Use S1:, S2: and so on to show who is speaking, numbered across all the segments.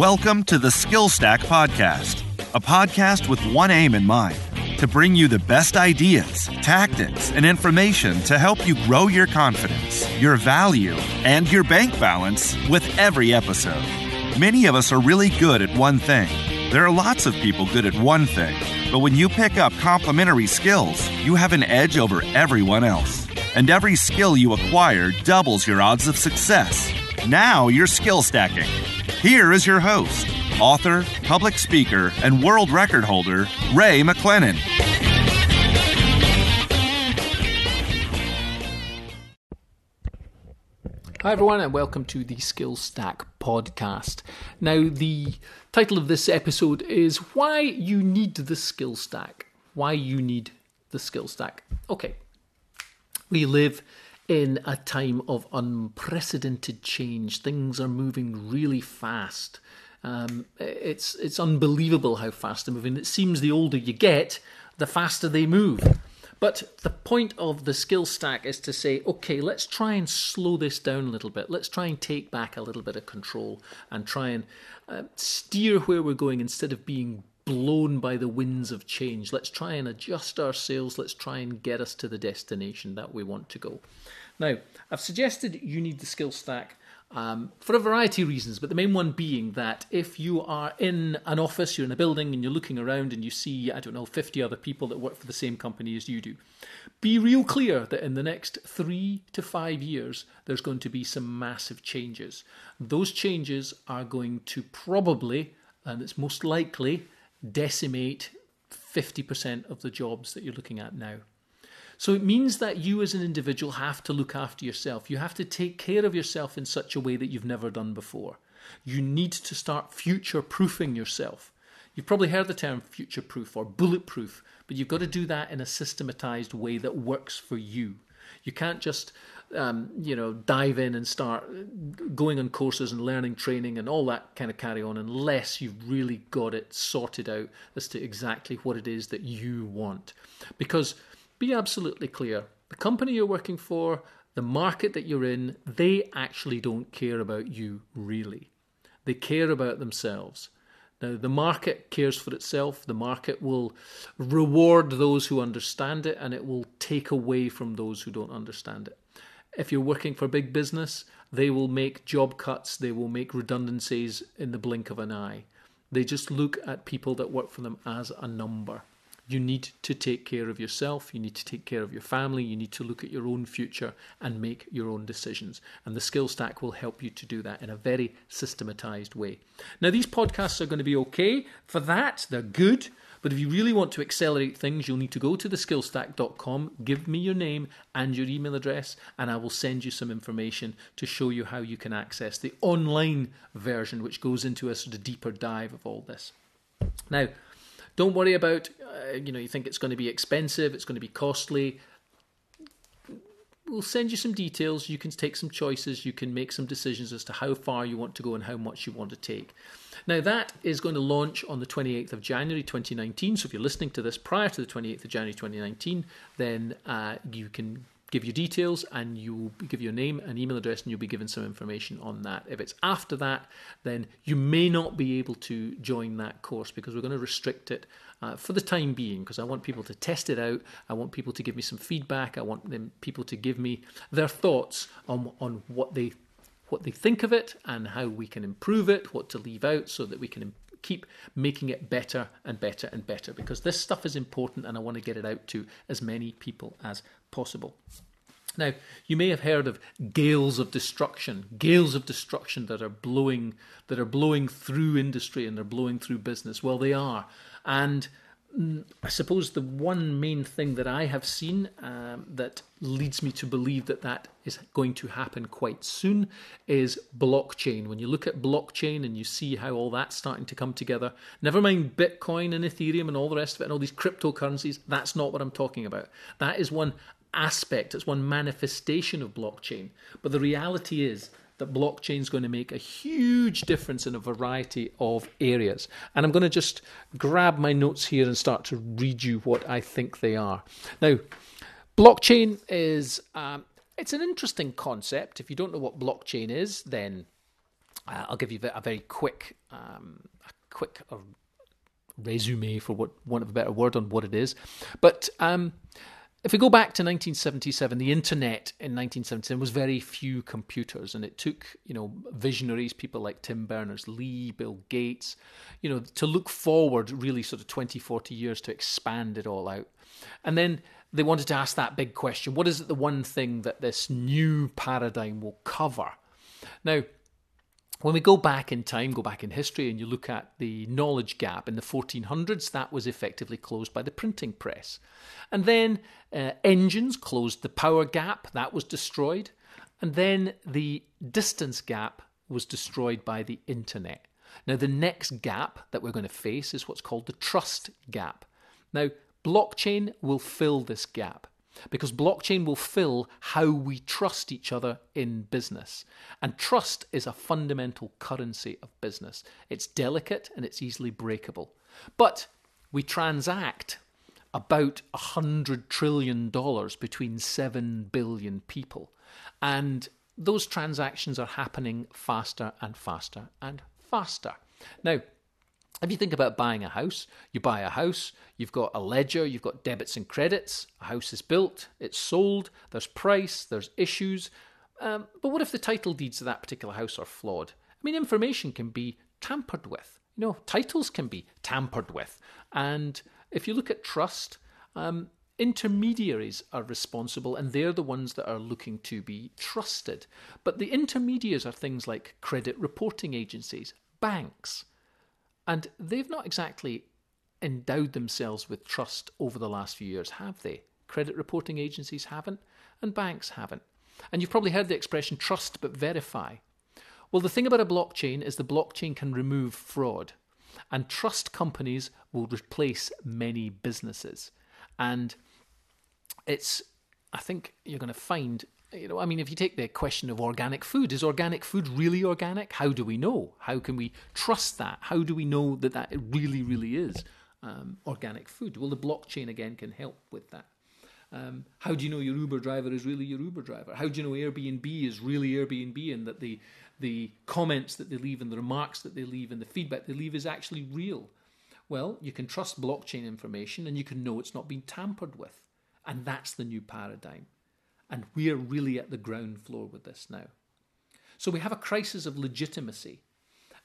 S1: Welcome to the Skill Stack Podcast, a podcast with one aim in mind to bring you the best ideas, tactics, and information to help you grow your confidence, your value, and your bank balance with every episode. Many of us are really good at one thing. There are lots of people good at one thing, but when you pick up complementary skills, you have an edge over everyone else. And every skill you acquire doubles your odds of success. Now you're skill stacking. Here is your host, author, public speaker, and world record holder, Ray McClennan.
S2: Hi, everyone, and welcome to the Skill Stack podcast. Now, the title of this episode is Why You Need the Skill Stack. Why You Need the Skill Stack. Okay, we live in a time of unprecedented change. Things are moving really fast. Um, it's it's unbelievable how fast they're moving. It seems the older you get, the faster they move. But the point of the skill stack is to say, okay, let's try and slow this down a little bit. Let's try and take back a little bit of control and try and uh, steer where we're going instead of being blown by the winds of change. Let's try and adjust our sails. Let's try and get us to the destination that we want to go. Now, I've suggested you need the skill stack um, for a variety of reasons, but the main one being that if you are in an office, you're in a building, and you're looking around and you see, I don't know, 50 other people that work for the same company as you do, be real clear that in the next three to five years, there's going to be some massive changes. Those changes are going to probably, and it's most likely, decimate 50% of the jobs that you're looking at now. So it means that you as an individual have to look after yourself. You have to take care of yourself in such a way that you've never done before. You need to start future proofing yourself. You've probably heard the term future proof or bulletproof, but you've got to do that in a systematized way that works for you. You can't just um, you know, dive in and start going on courses and learning training and all that kind of carry on unless you've really got it sorted out as to exactly what it is that you want. Because be absolutely clear the company you're working for, the market that you're in, they actually don't care about you really. They care about themselves. Now, the market cares for itself. The market will reward those who understand it and it will take away from those who don't understand it. If you're working for big business, they will make job cuts, they will make redundancies in the blink of an eye. They just look at people that work for them as a number. You need to take care of yourself, you need to take care of your family, you need to look at your own future and make your own decisions. And the skill stack will help you to do that in a very systematized way. Now, these podcasts are going to be okay for that, they're good. But if you really want to accelerate things, you'll need to go to theskillstack.com, give me your name and your email address, and I will send you some information to show you how you can access the online version, which goes into a sort of deeper dive of all this. Now, don't worry about, uh, you know, you think it's going to be expensive, it's going to be costly. We'll send you some details. You can take some choices. You can make some decisions as to how far you want to go and how much you want to take. Now, that is going to launch on the 28th of January 2019. So, if you're listening to this prior to the 28th of January 2019, then uh, you can give you details and you give your name and email address and you'll be given some information on that. If it's after that, then you may not be able to join that course because we're going to restrict it uh, for the time being because I want people to test it out. I want people to give me some feedback. I want them people to give me their thoughts on on what they what they think of it and how we can improve it, what to leave out so that we can keep making it better and better and better because this stuff is important and I want to get it out to as many people as possible. Now, you may have heard of gales of destruction, gales of destruction that are blowing that are blowing through industry and they're blowing through business. Well, they are. And mm, I suppose the one main thing that I have seen um, that leads me to believe that that is going to happen quite soon is blockchain. When you look at blockchain and you see how all that's starting to come together, never mind Bitcoin and Ethereum and all the rest of it and all these cryptocurrencies, that's not what I'm talking about. That is one aspect, it's one manifestation of blockchain. But the reality is that blockchain is going to make a huge difference in a variety of areas. And I'm going to just grab my notes here and start to read you what I think they are. Now, blockchain is um, it's an interesting concept. If you don't know what blockchain is, then Uh, I'll give you a very quick, um, a quick uh, resume, for what want of a better word, on what it is. But um, if we go back to 1977, the internet in 1977 was very few computers, and it took you know visionaries, people like Tim Berners Lee, Bill Gates, you know, to look forward really sort of 20, 40 years to expand it all out, and then they wanted to ask that big question: What is it the one thing that this new paradigm will cover? Now, when we go back in time, go back in history, and you look at the knowledge gap in the 1400s, that was effectively closed by the printing press. And then uh, engines closed the power gap, that was destroyed. And then the distance gap was destroyed by the internet. Now, the next gap that we're going to face is what's called the trust gap. Now, blockchain will fill this gap because blockchain will fill how we trust each other in business. And trust is a fundamental currency of business. It's delicate and it's easily breakable. But we transact about $100 trillion between 7 billion people. And those transactions are happening faster and faster and faster. Now, if you think about buying a house, you buy a house, you've got a ledger, you've got debits and credits, a house is built, it's sold, there's price, there's issues. Um, but what if the title deeds of that particular house are flawed? I mean, information can be tampered with. You know, titles can be tampered with. And if you look at trust, um, intermediaries are responsible and they're the ones that are looking to be trusted. But the intermediaries are things like credit reporting agencies, banks. And they've not exactly endowed themselves with trust over the last few years, have they? Credit reporting agencies haven't, and banks haven't. And you've probably heard the expression trust but verify. Well, the thing about a blockchain is the blockchain can remove fraud, and trust companies will replace many businesses. And it's, I think you're going to find you know, I mean, if you take the question of organic food, is organic food really organic? How do we know? How can we trust that? How do we know that that really, really is um, organic food? Well, the blockchain again can help with that. Um, how do you know your Uber driver is really your Uber driver? How do you know Airbnb is really Airbnb and that the the comments that they leave and the remarks that they leave and the feedback they leave is actually real? Well, you can trust blockchain information and you can know it's not been tampered with. And that's the new paradigm. And we're really at the ground floor with this now. So we have a crisis of legitimacy.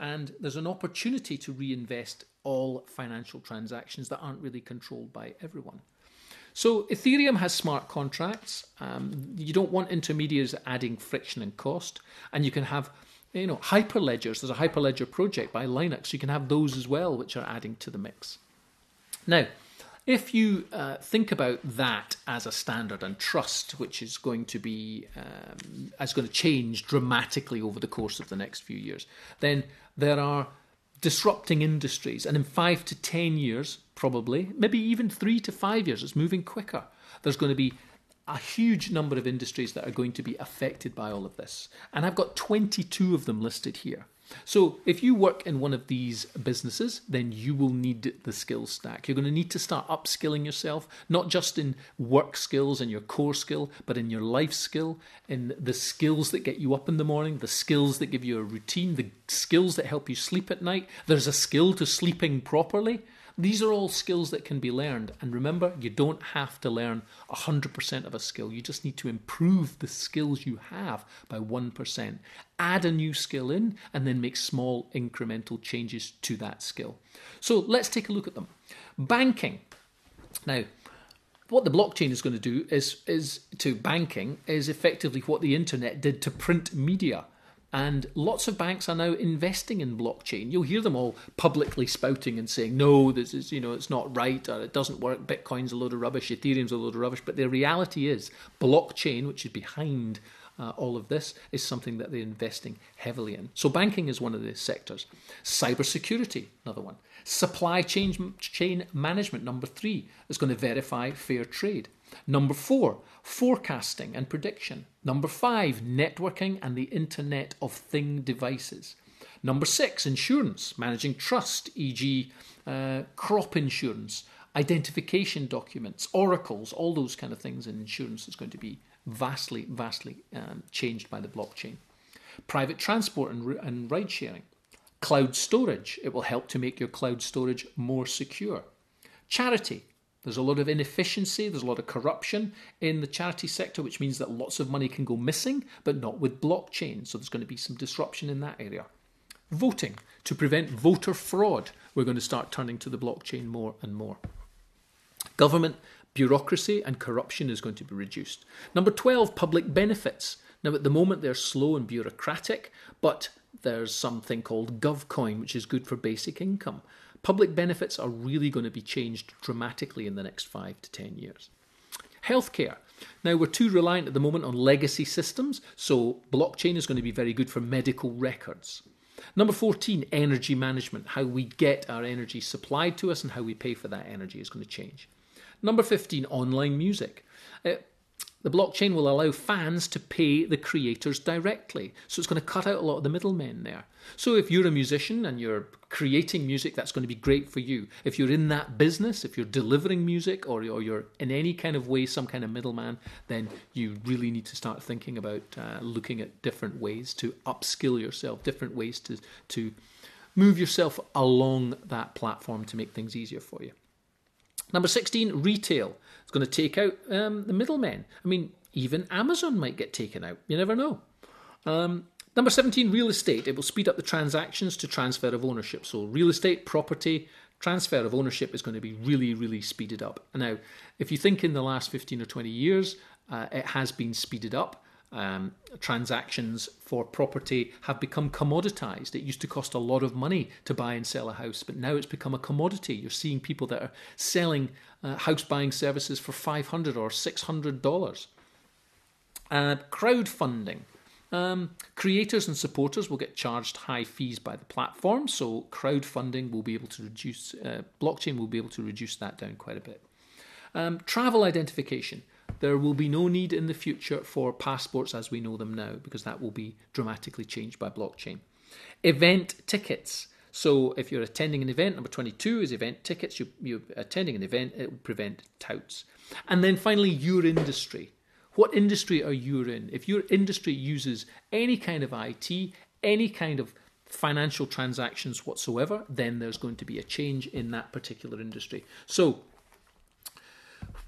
S2: And there's an opportunity to reinvest all financial transactions that aren't really controlled by everyone. So Ethereum has smart contracts. Um, you don't want intermediaries adding friction and cost, and you can have, you know, hyperledgers. There's a hyperledger project by Linux. You can have those as well, which are adding to the mix. Now, if you uh, think about that as a standard and trust, which is going to be um, is going to change dramatically over the course of the next few years, then there are disrupting industries, and in five to ten years, probably, maybe even three to five years, it's moving quicker. There's going to be a huge number of industries that are going to be affected by all of this, and I've got 22 of them listed here. So, if you work in one of these businesses, then you will need the skill stack. You're going to need to start upskilling yourself, not just in work skills and your core skill, but in your life skill, in the skills that get you up in the morning, the skills that give you a routine, the skills that help you sleep at night. There's a skill to sleeping properly. These are all skills that can be learned. And remember, you don't have to learn 100% of a skill. You just need to improve the skills you have by 1%. Add a new skill in and then make small incremental changes to that skill. So let's take a look at them. Banking. Now, what the blockchain is going to do is, is to banking is effectively what the internet did to print media. And lots of banks are now investing in blockchain. You'll hear them all publicly spouting and saying, no, this is, you know, it's not right, or it doesn't work, Bitcoin's a load of rubbish, Ethereum's a load of rubbish. But the reality is, blockchain, which is behind uh, all of this, is something that they're investing heavily in. So banking is one of the sectors. Cybersecurity, another one. Supply chain, chain management, number three, is going to verify fair trade. Number four, forecasting and prediction. Number five, networking and the Internet of Thing devices. Number six, insurance, managing trust, e.g., uh, crop insurance, identification documents, oracles, all those kind of things in insurance is going to be vastly, vastly um, changed by the blockchain. Private transport and, and ride sharing. Cloud storage, it will help to make your cloud storage more secure. Charity, there's a lot of inefficiency, there's a lot of corruption in the charity sector, which means that lots of money can go missing, but not with blockchain. So there's going to be some disruption in that area. Voting, to prevent voter fraud, we're going to start turning to the blockchain more and more. Government bureaucracy and corruption is going to be reduced. Number 12, public benefits. Now, at the moment, they're slow and bureaucratic, but there's something called GovCoin, which is good for basic income. Public benefits are really going to be changed dramatically in the next five to ten years. Healthcare. Now, we're too reliant at the moment on legacy systems, so blockchain is going to be very good for medical records. Number 14, energy management. How we get our energy supplied to us and how we pay for that energy is going to change. Number 15, online music. Uh, the blockchain will allow fans to pay the creators directly. So it's going to cut out a lot of the middlemen there. So if you're a musician and you're creating music, that's going to be great for you. If you're in that business, if you're delivering music or, you're in any kind of way some kind of middleman, then you really need to start thinking about uh, looking at different ways to upskill yourself, different ways to, to move yourself along that platform to make things easier for you. Number 16, retail. It's going to take out um, the middlemen. I mean, even Amazon might get taken out. You never know. Um, number 17, real estate. It will speed up the transactions to transfer of ownership. So, real estate, property, transfer of ownership is going to be really, really speeded up. Now, if you think in the last 15 or 20 years, uh, it has been speeded up um, transactions for property have become commoditized. It used to cost a lot of money to buy and sell a house, but now it's become a commodity. You're seeing people that are selling uh, house buying services for 500 or $600. Uh, crowdfunding. Um, creators and supporters will get charged high fees by the platform, so crowdfunding will be able to reduce, uh, blockchain will be able to reduce that down quite a bit. Um, travel identification. There will be no need in the future for passports as we know them now because that will be dramatically changed by blockchain. Event tickets. So if you're attending an event, number 22 is event tickets. You, you're attending an event, it will prevent touts. And then finally, your industry. What industry are you in? If your industry uses any kind of IT, any kind of financial transactions whatsoever, then there's going to be a change in that particular industry. So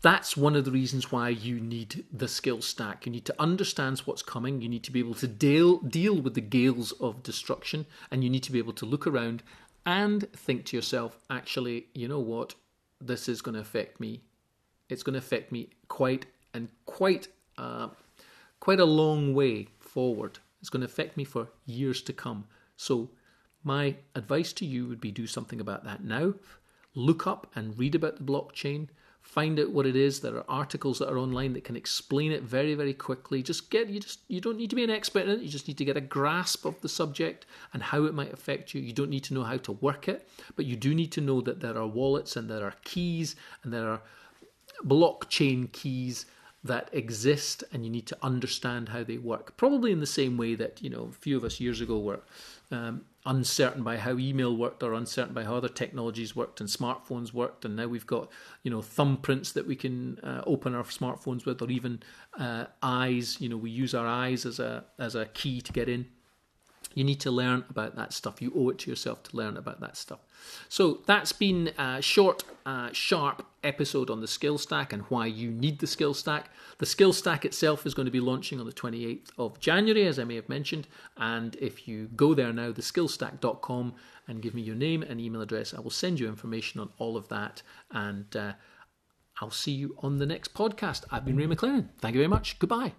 S2: that's one of the reasons why you need the skill stack. You need to understand what's coming. You need to be able to deal deal with the gales of destruction, and you need to be able to look around and think to yourself, actually, you know what? This is going to affect me. It's going to affect me quite and quite uh, quite a long way forward. It's going to affect me for years to come. So, my advice to you would be do something about that now. Look up and read about the blockchain find out what it is. There are articles that are online that can explain it very very quickly. Just get you just you don't need to be an expert in it. You just need to get a grasp of the subject and how it might affect you. You don't need to know how to work it but you do need to know that there are wallets and there are keys and there are blockchain keys that exist and you need to understand how they work. Probably in the same way that you know a few of us years ago were um, uncertain by how email worked or uncertain by how other technologies worked and smartphones worked. And now we've got you know thumbprints that we can uh, open our smartphones with or even uh, eyes. You know we use our eyes as a as a key to get in you need to learn about that stuff. You owe it to yourself to learn about that stuff. So that's been a short, uh, sharp episode on the skill stack and why you need the skill stack. The skill stack itself is going to be launching on the 28th of January, as I may have mentioned. And if you go there now, theskillstack.com, and give me your name and email address, I will send you information on all of that. And uh, I'll see you on the next podcast. I've been Ray McLennan. Thank you very much. Goodbye.